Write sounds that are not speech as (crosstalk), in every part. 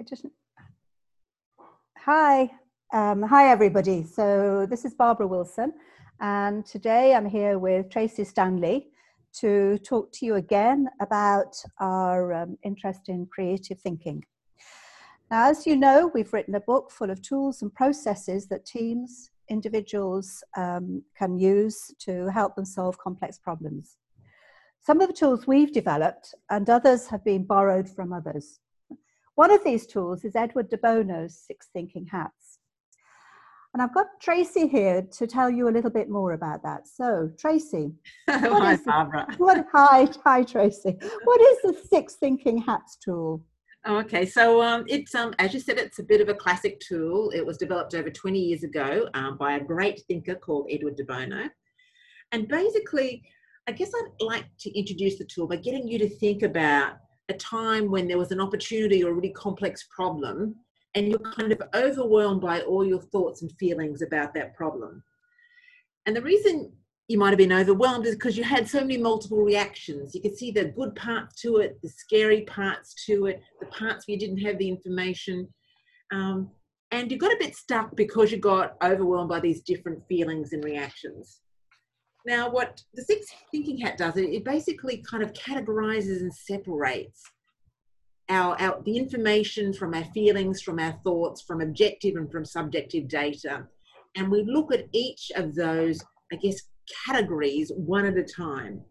It hi, um, hi everybody. So this is Barbara Wilson, and today I'm here with Tracy Stanley to talk to you again about our um, interest in creative thinking. Now, as you know, we've written a book full of tools and processes that teams, individuals um, can use to help them solve complex problems. Some of the tools we've developed and others have been borrowed from others. One of these tools is Edward de Bono's Six Thinking Hats. And I've got Tracy here to tell you a little bit more about that. So, Tracy. (laughs) hi, Barbara. (laughs) What, hi, hi, Tracy. What is the Six Thinking Hats tool? Okay, so um, it's um, as you said, it's a bit of a classic tool. It was developed over 20 years ago um, by a great thinker called Edward de Bono. And basically, I guess I'd like to introduce the tool by getting you to think about a time when there was an opportunity or a really complex problem and you're kind of overwhelmed by all your thoughts and feelings about that problem. And the reason you might have been overwhelmed is because you had so many multiple reactions. You could see the good parts to it, the scary parts to it, the parts where you didn't have the information. Um, and you got a bit stuck because you got overwhelmed by these different feelings and reactions. Now, what the Six Thinking Hat does, it, it basically kind of categorizes and separates our, our, the information from our feelings, from our thoughts, from objective and from subjective data. And we look at each of those, I guess, categories one at a time.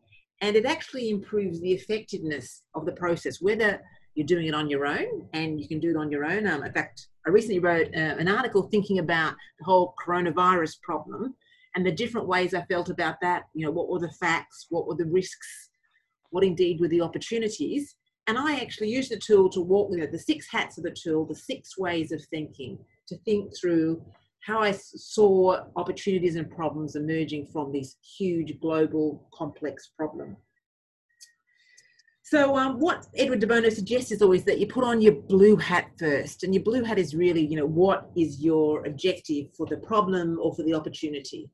And it actually improves the effectiveness of the process, whether you're doing it on your own and you can do it on your own. Um, in fact, I recently wrote uh, an article thinking about the whole coronavirus problem and the different ways I felt about that. You know, what were the facts? What were the risks? What indeed were the opportunities? And I actually used the tool to walk, you know, the six hats of the tool, the six ways of thinking, to think through how I saw opportunities and problems emerging from this huge global complex problem. So, um, what Edward de Bono suggests is always that you put on your blue hat first, and your blue hat is really, you know, what is your objective for the problem or for the opportunity.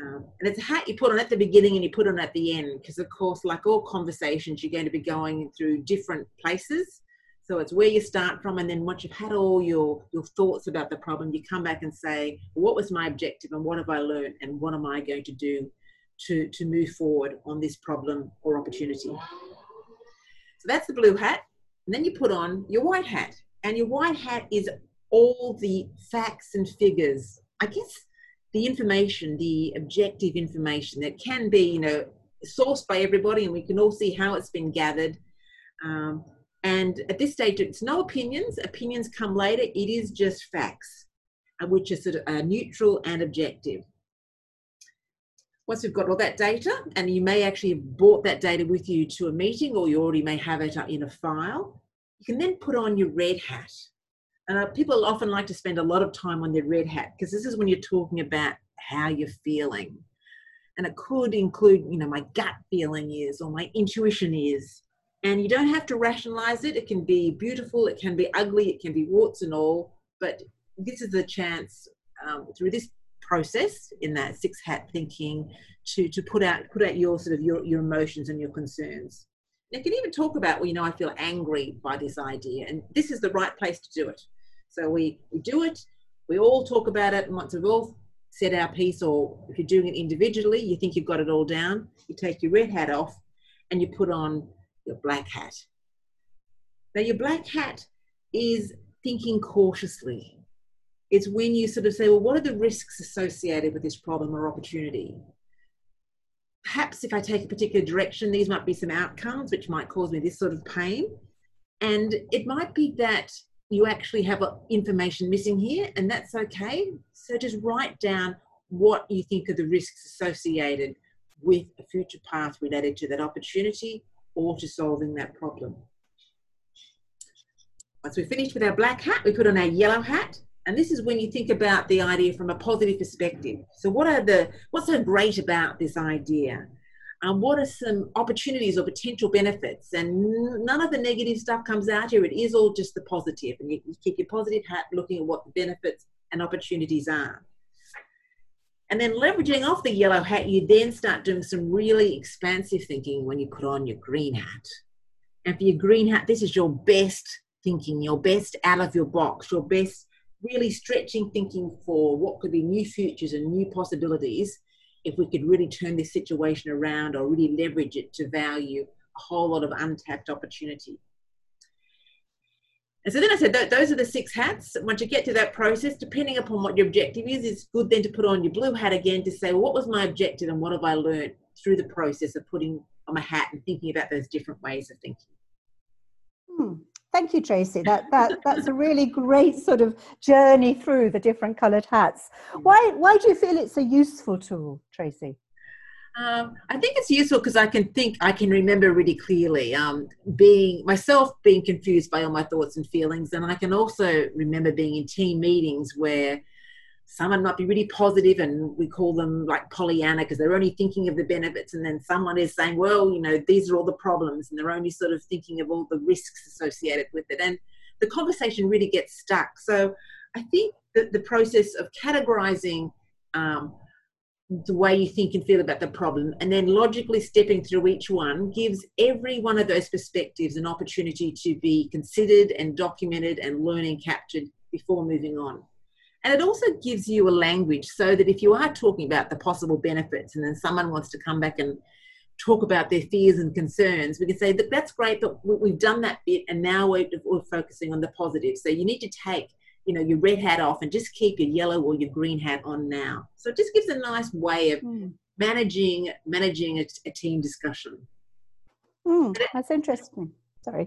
Um, and it's a hat you put on at the beginning and you put on at the end, because of course, like all conversations, you're going to be going through different places. So it's where you start from, and then once you've had all your your thoughts about the problem, you come back and say, what was my objective, and what have I learned, and what am I going to do to to move forward on this problem or opportunity. So that's the blue hat, and then you put on your white hat, and your white hat is all the facts and figures. I guess the information, the objective information that can be, you know, sourced by everybody, and we can all see how it's been gathered. Um, and at this stage, it's no opinions. Opinions come later. It is just facts, uh, which are sort of uh, neutral and objective. Once we've got all that data, and you may actually have brought that data with you to a meeting, or you already may have it uh, in a file, you can then put on your red hat. And uh, people often like to spend a lot of time on their red hat because this is when you're talking about how you're feeling. And it could include, you know, my gut feeling is, or my intuition is. And you don't have to rationalize it. It can be beautiful, it can be ugly, it can be warts and all. But this is the chance um, through this process in that six hat thinking to, to put out put out your sort of your, your emotions and your concerns. And can even talk about, well, you know, I feel angry by this idea, and this is the right place to do it. So we, we do it, we all talk about it, and once we've all said our piece, or if you're doing it individually, you think you've got it all down, you take your red hat off and you put on your black hat. Now, your black hat is thinking cautiously. It's when you sort of say, well, what are the risks associated with this problem or opportunity? Perhaps if I take a particular direction, these might be some outcomes which might cause me this sort of pain. And it might be that you actually have information missing here, and that's okay. So just write down what you think are the risks associated with a future path related to that opportunity or to solving that problem. Once we're finished with our black hat, we put on our yellow hat. And this is when you think about the idea from a positive perspective. So what are the what's so great about this idea? Um, what are some opportunities or potential benefits? And none of the negative stuff comes out here. It is all just the positive. And you, you keep your positive hat looking at what the benefits and opportunities are. And then leveraging off the yellow hat, you then start doing some really expansive thinking when you put on your green hat. And for your green hat, this is your best thinking, your best out of your box, your best really stretching thinking for what could be new futures and new possibilities if we could really turn this situation around or really leverage it to value a whole lot of untapped opportunity. And so then I said, those are the six hats. Once you get to that process, depending upon what your objective is, it's good then to put on your blue hat again to say, well, what was my objective and what have I learned through the process of putting on my hat and thinking about those different ways of thinking. Thank you, Tracy. That, that, that's a really great sort of journey through the different coloured hats. Hmm. Why, why do you feel it's a useful tool, Tracy? Um, I think it's useful because I can think, I can remember really clearly um, being myself being confused by all my thoughts and feelings. And I can also remember being in team meetings where someone might be really positive and we call them like Pollyanna because they're only thinking of the benefits. And then someone is saying, well, you know, these are all the problems and they're only sort of thinking of all the risks associated with it. And the conversation really gets stuck. So I think that the process of categorizing um, the way you think and feel about the problem, and then logically stepping through each one gives every one of those perspectives an opportunity to be considered and documented and learning captured before moving on. And it also gives you a language so that if you are talking about the possible benefits and then someone wants to come back and talk about their fears and concerns, we can say that that's great, but we've done that bit and now we're, we're focusing on the positive. So you need to take you know your red hat off and just keep your yellow or your green hat on now so it just gives a nice way of mm. managing managing a, a team discussion mm, that's interesting sorry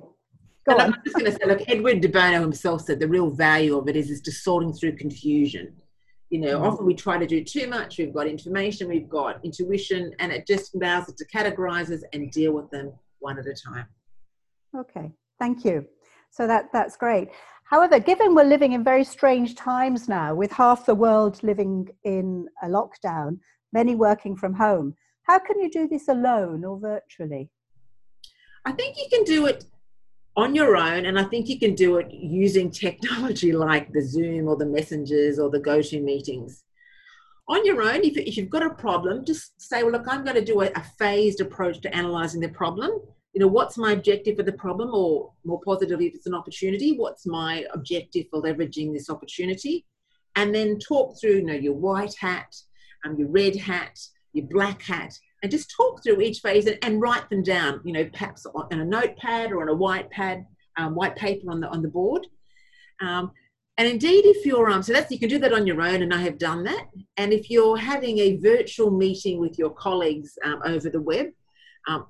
Go I'm just going to say, look, Edward de Bono himself said the real value of it is, is just sorting through confusion. You know, mm. often we try to do too much. We've got information, we've got intuition, and it just allows us to categorize us and deal with them one at a time. Okay, thank you. So that that's great. However, given we're living in very strange times now, with half the world living in a lockdown, many working from home, how can you do this alone or virtually? I think you can do it on your own, and I think you can do it using technology (laughs) like the Zoom or the messengers or the go-to meetings. On your own, if, if you've got a problem, just say, well, look, I'm going to do a, a phased approach to analyzing the problem. You know what's my objective for the problem? Or more positively if it's an opportunity what's my objective for leveraging this opportunity? And then talk through you know your white hat um, your red hat your black hat and just talk through each phase and, and write them down you know perhaps on a notepad or on a white pad um, white paper on the on the board um, and indeed if you're um, so that's you can do that on your own and i have done that and if you're having a virtual meeting with your colleagues um, over the web um,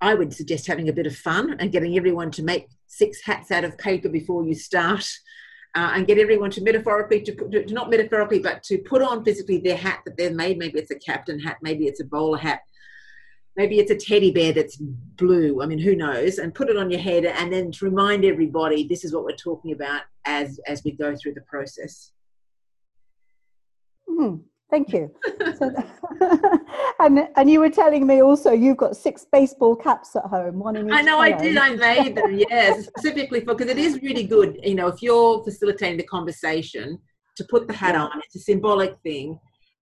I would suggest having a bit of fun and getting everyone to make six hats out of paper before you start. Uh, and get everyone to metaphorically, to, to, not metaphorically, but to put on physically their hat that they've made. Maybe it's a captain hat, maybe it's a bowler hat, maybe it's a teddy bear that's blue. I mean, who knows? And put it on your head, and then to remind everybody this is what we're talking about as as we go through the process. Mm. Thank you. so, (laughs) and and you were telling me also you've got six baseball caps at home, one in each. I know color. I did. I made them. Yes, (laughs) specifically for because it is really good. You know, if you're facilitating the conversation, to put the hat yeah. on, it's a symbolic thing.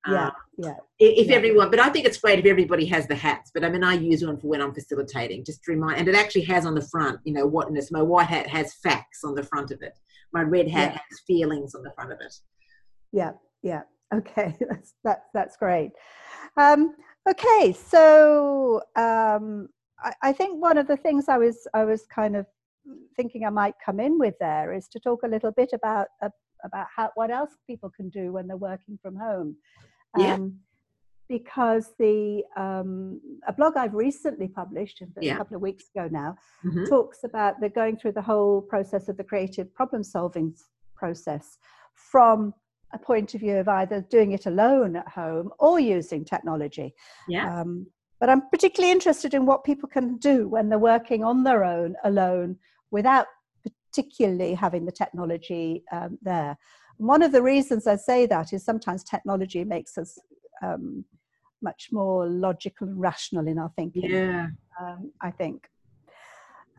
Yeah, um, yeah. If yeah. everyone, but I think it's great if everybody has the hats. But I mean, I use one for when I'm facilitating, just to remind. And it actually has on the front, you know, what? My white hat has facts on the front of it. My red hat yeah. has feelings on the front of it. Yeah, yeah. Okay, (laughs) that's that's that's great. Um, okay, so um, I, I, think one of the things I was I was kind of thinking I might come in with there is to talk a little bit about uh, about how what else people can do when they're working from home. Um, yeah. Because the um, a blog I've recently published a yeah. couple of weeks ago now mm-hmm. talks about the going through the whole process of the creative problem solving process from a point of view of either doing it alone at home or using technology. Yeah. Um, but I'm particularly interested in what people can do when they're working on their own alone without particularly having the technology um, there. one of the reasons I say that is sometimes technology makes us um, much more logical and rational in our thinking. Yeah. Um, I think.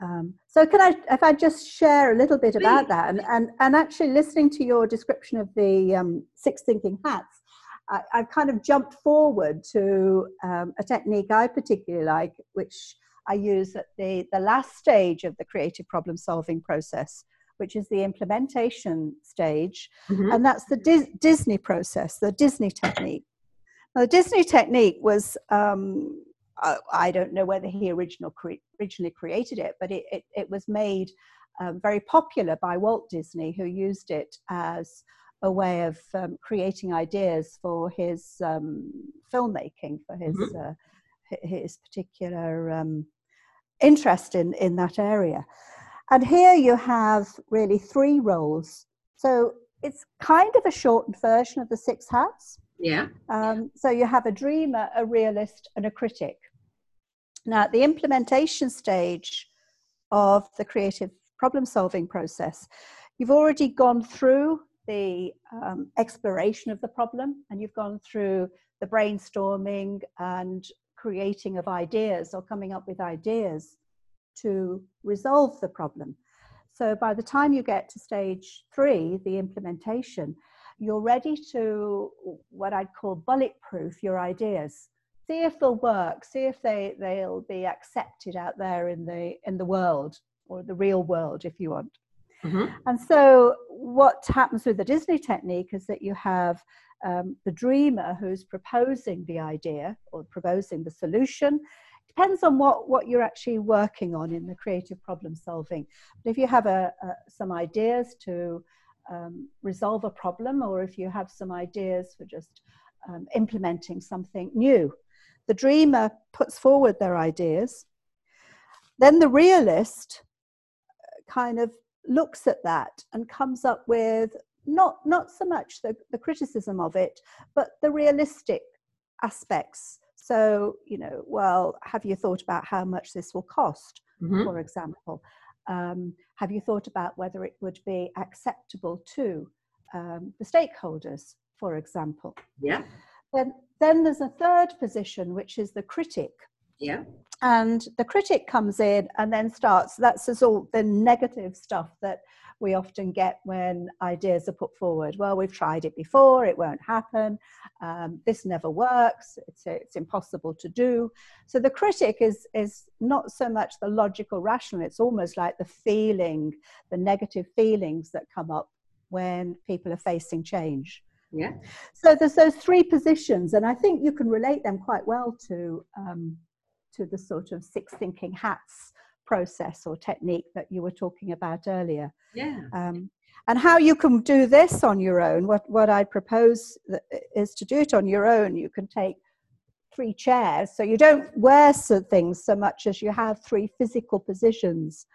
Um, so can I, if I just share a little bit about that and, and, and actually listening to your description of the um, six thinking hats, I, have kind of jumped forward to um, a technique I particularly like, which I use at the, the last stage of the creative problem solving process, which is the implementation stage. Mm-hmm. And that's the Dis- Disney process, the Disney technique. Now, the Disney technique was, um, I don't know whether he original cre- originally created it, but it, it, it was made um, very popular by Walt Disney, who used it as a way of um, creating ideas for his um, filmmaking, for his mm-hmm. uh, his particular um, interest in in that area. And here you have really three roles. So it's kind of a shortened version of the six hats. Yeah. Um, so you have a dreamer, a realist, and a critic. Now, at the implementation stage of the creative problem solving process, you've already gone through the um, exploration of the problem and you've gone through the brainstorming and creating of ideas or coming up with ideas to resolve the problem. So by the time you get to stage three, the implementation, you're ready to what I'd call bulletproof your ideas. See if they'll work, see if they, they'll be accepted out there in the in the world or the real world if you want. Mm-hmm. And so what happens with the Disney technique is that you have um, the dreamer who's proposing the idea or proposing the solution depends on what what you're actually working on in the creative problem solving but if you have a, a some ideas to um, resolve a problem or if you have some ideas for just um, implementing something new the dreamer puts forward their ideas then the realist kind of looks at that and comes up with not not so much the, the criticism of it but the realistic aspects so, you know, well, have you thought about how much this will cost, mm-hmm. for example? Um, have you thought about whether it would be acceptable to um, the stakeholders, for example? Yeah. Then, then there's a third position, which is the critic. Yeah. And the critic comes in and then starts, that's all the negative stuff that we often get when ideas are put forward. Well, we've tried it before, it won't happen. Um, this never works. It's, it's impossible to do. So the critic is is not so much the logical, rational. It's almost like the feeling, the negative feelings that come up when people are facing change. Yeah. So there's those three positions, and I think you can relate them quite well to um, to the sort of six thinking hats process or technique that you were talking about earlier. Yeah. Um, and how you can do this on your own, what, what I propose is to do it on your own. You can take three chairs, so you don't wear things so much as you have three physical positions.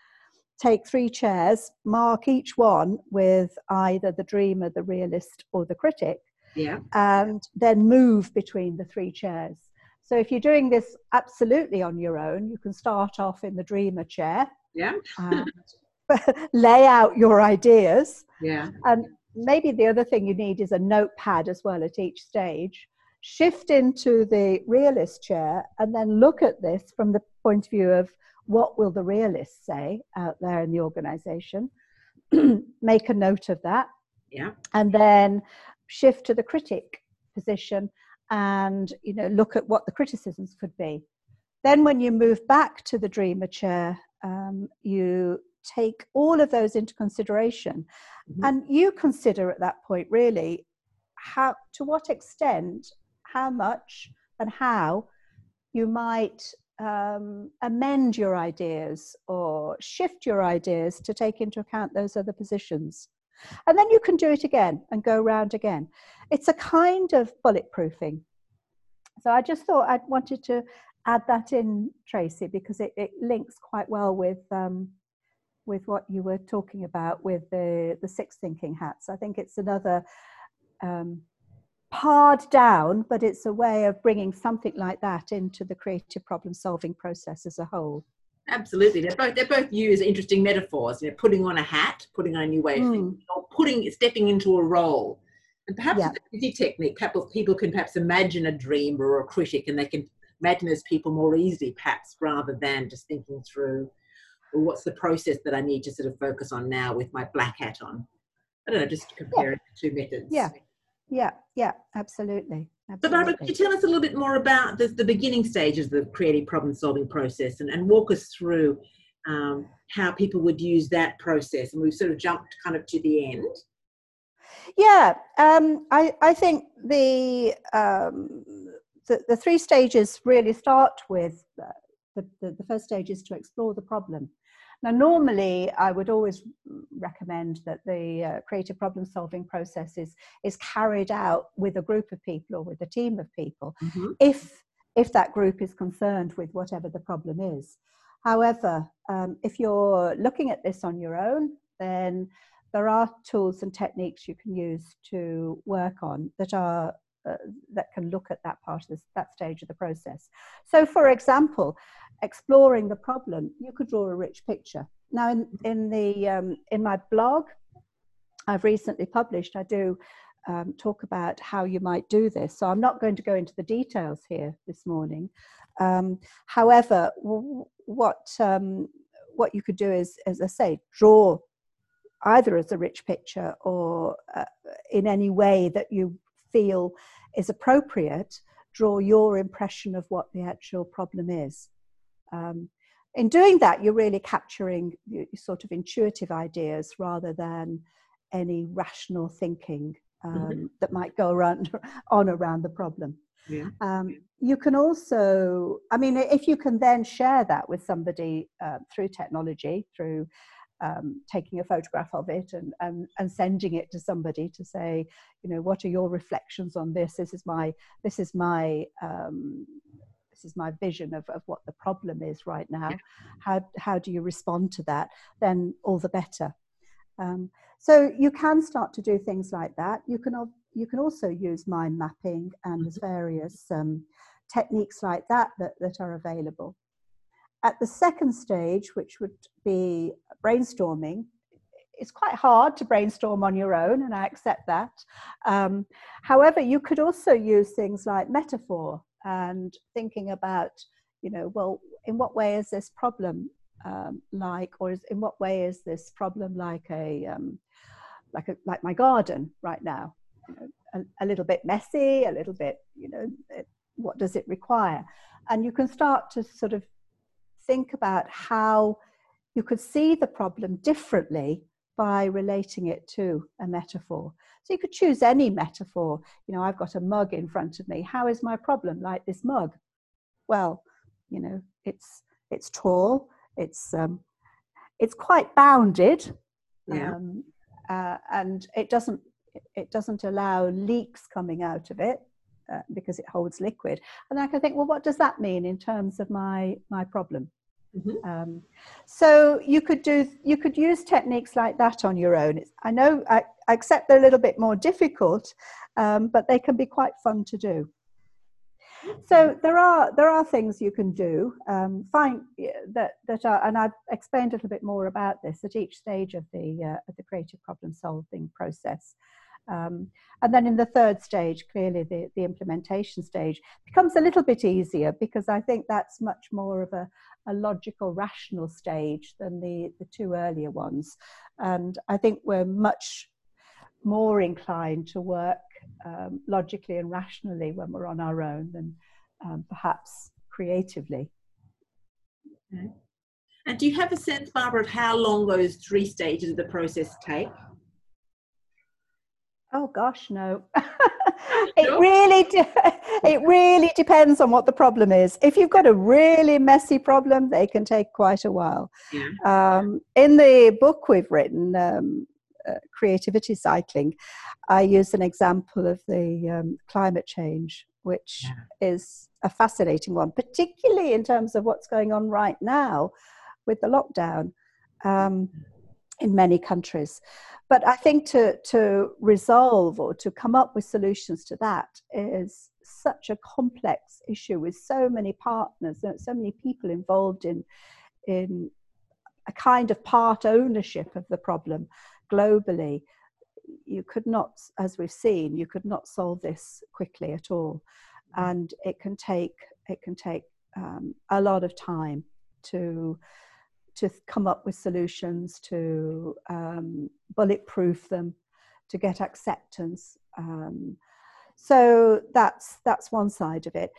Take three chairs, mark each one with either the dreamer, the realist, or the critic, yeah. and then move between the three chairs. So if you're doing this absolutely on your own, you can start off in the dreamer chair. Yeah. (laughs) lay out your ideas. Yeah. And maybe the other thing you need is a notepad as well at each stage. Shift into the realist chair and then look at this from the point of view of what will the realists say out there in the organization. (clears throat) Make a note of that. Yeah. And then shift to the critic position and you know look at what the criticisms could be then when you move back to the dreamer chair um, you take all of those into consideration mm-hmm. and you consider at that point really how to what extent how much and how you might um, amend your ideas or shift your ideas to take into account those other positions and then you can do it again and go round again. It's a kind of bulletproofing. So I just thought I wanted to add that in, Tracy, because it, it links quite well with um, with what you were talking about with the the six thinking hats. I think it's another um, pared down, but it's a way of bringing something like that into the creative problem solving process as a whole. Absolutely, they're both they're both used interesting metaphors. You know, putting on a hat, putting on a new way of mm. thinking, or putting stepping into a role. And perhaps yeah. the Disney technique, people people can perhaps imagine a dreamer or a critic, and they can imagine those people more easily, perhaps rather than just thinking through, well, what's the process that I need to sort of focus on now with my black hat on. I don't know, just comparing yeah. the two methods. Yeah, yeah, yeah, absolutely. So, Barbara, could you tell us a little bit more about the, the beginning stages of the creative problem solving process and, and walk us through um, how people would use that process? And we've sort of jumped kind of to the end. Yeah, um, I, I think the, um, the, the three stages really start with uh, the, the, the first stage is to explore the problem. Now, normally, I would always recommend that the uh, creative problem solving process is, is carried out with a group of people or with a team of people mm-hmm. if, if that group is concerned with whatever the problem is. However, um, if you're looking at this on your own, then there are tools and techniques you can use to work on that are uh, that can look at that part of this, that stage of the process. So, for example, exploring the problem, you could draw a rich picture. Now, in, in, the, um, in my blog, I've recently published, I do um, talk about how you might do this. So I'm not going to go into the details here this morning. Um, however, w- what, um, what you could do is, as I say, draw either as a rich picture or uh, in any way that you feel is appropriate, draw your impression of what the actual problem is. Um, in doing that, you're really capturing sort of intuitive ideas rather than any rational thinking um, mm-hmm. that might go around (laughs) on around the problem. Yeah. Um, you can also, I mean, if you can then share that with somebody uh, through technology, through um, taking a photograph of it and, and, and sending it to somebody to say, you know, what are your reflections on this? This is my, this is my um, this is my vision of, of what the problem is right now yeah. how, how do you respond to that then all the better um, so you can start to do things like that you can you can also use mind mapping and there's mm-hmm. various um, techniques like that, that that are available at the second stage which would be brainstorming it's quite hard to brainstorm on your own, and I accept that. Um, however, you could also use things like metaphor and thinking about, you know, well, in what way is this problem um, like, or is, in what way is this problem like a, um, like a, like my garden right now? You know, a, a, little bit messy, a little bit, you know, it, what does it require? And you can start to sort of think about how you could see the problem differently by relating it to a metaphor. So you could choose any metaphor. You know, I've got a mug in front of me. How is my problem like this mug? Well, you know, it's it's tall. It's um, it's quite bounded, yeah. um, uh, and it doesn't it doesn't allow leaks coming out of it uh, because it holds liquid. And I can think, well, what does that mean in terms of my my problem? Mm-hmm. Um, so you could do you could use techniques like that on your own. I know I, I accept they're a little bit more difficult, um, but they can be quite fun to do. So there are there are things you can do. Um, find that that are, and I've explained a little bit more about this at each stage of the uh, of the creative problem solving process. Um, and then in the third stage, clearly the, the implementation stage becomes a little bit easier because I think that's much more of a, a logical, rational stage than the, the two earlier ones. And I think we're much more inclined to work um, logically and rationally when we're on our own than um, perhaps creatively. Okay. And do you have a sense, Barbara, of how long those three stages of the process take? Oh gosh, no. (laughs) it really de- (laughs) it really depends on what the problem is. If you've got a really messy problem, they can take quite a while. Yeah. Um, in the book we've written, um, uh, Creativity Cycling, I use an example of the um, climate change, which yeah. is a fascinating one, particularly in terms of what's going on right now with the lockdown um, in many countries. But I think to, to resolve or to come up with solutions to that is such a complex issue with so many partners, so many people involved in, in a kind of part ownership of the problem globally. You could not, as we've seen, you could not solve this quickly at all, and it can take it can take um, a lot of time to to come up with solutions, to um, bulletproof them, to get acceptance. Um, so that's that's one side of it.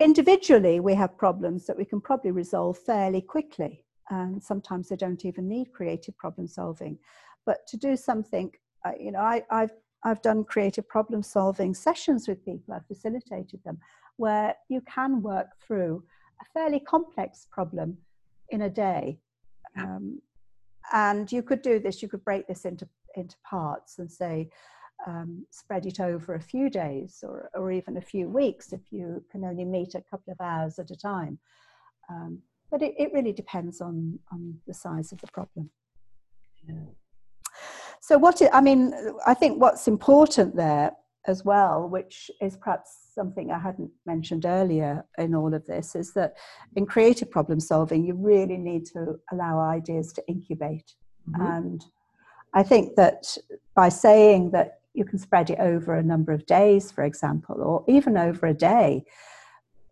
Individually, we have problems that we can probably resolve fairly quickly, and sometimes they don't even need creative problem solving. But to do something, uh, you know, I, I've I've done creative problem solving sessions with people. I've facilitated them where you can work through a fairly complex problem in a day. Um, and you could do this, you could break this into, into parts and say, um, spread it over a few days or, or even a few weeks if you can only meet a couple of hours at a time. Um, but it, it really depends on, on the size of the problem. Yeah. So, what I mean, I think what's important there as well, which is perhaps something I hadn't mentioned earlier in all of this, is that in creative problem solving, you really need to allow ideas to incubate. Mm-hmm. And I think that by saying that you can spread it over a number of days, for example, or even over a day,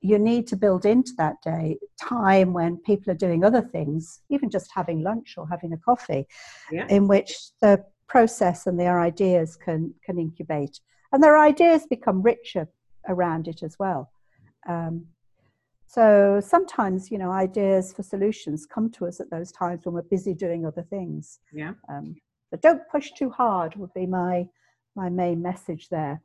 you need to build into that day time when people are doing other things, even just having lunch or having a coffee, yeah. in which the process and their ideas can, can incubate. And their ideas become richer around it as well. Um, so sometimes, you know, ideas for solutions come to us at those times when we're busy doing other things. Yeah. Um, but don't push too hard would be my my main message there.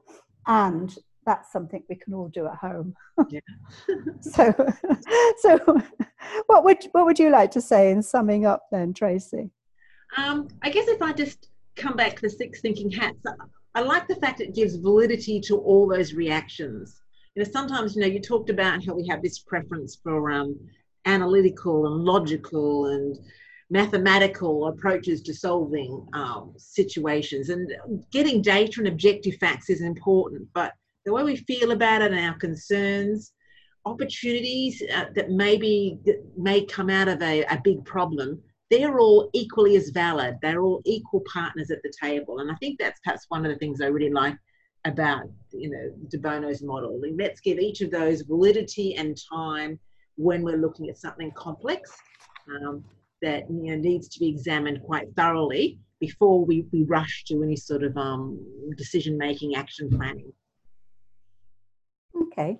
And that's something we can all do at home. Yeah. (laughs) so, (laughs) so what would what would you like to say in summing up then, Tracy? Um, I guess if I just come back to the six thinking hats, I like the fact it gives validity to all those reactions. You know, sometimes, you know, you talked about how we have this preference for um, analytical and logical and mathematical approaches to solving um, situations. And getting data and objective facts is important, but the way we feel about it and our concerns, opportunities uh, that maybe may come out of a, a big problem they're all equally as valid. They're all equal partners at the table. And I think that's perhaps one of the things I really like about, you know, De Bono's model. Let's give each of those validity and time when we're looking at something complex um, that you know needs to be examined quite thoroughly before we, we rush to any sort of um, decision making action planning. Okay.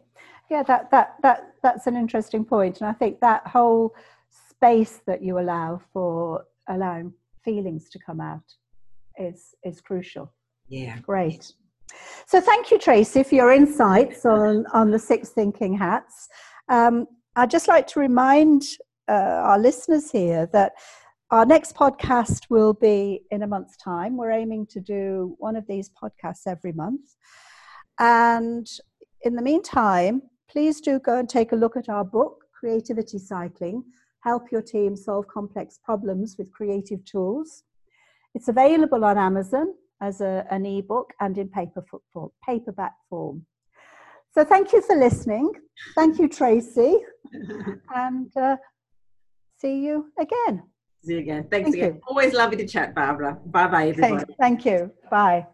Yeah, that, that, that, that's an interesting point. And I think that whole space that you allow for allowing feelings to come out is is crucial. Yeah. Great. So thank you, Tracy, for your insights on, on the six thinking hats. Um, I'd just like to remind uh, our listeners here that our next podcast will be in a month's time. We're aiming to do one of these podcasts every month. And in the meantime, please do go and take a look at our book, Creativity Cycling, help your team solve complex problems with creative tools. It's available on Amazon as a, an ebook and in paper form, paperback form. So thank you for listening. Thank you, Tracy. (laughs) and uh, see you again. See you again. Thanks thank again. You. Always lovely to chat, Barbara. Bye bye, everybody. Thank, thank you. Bye.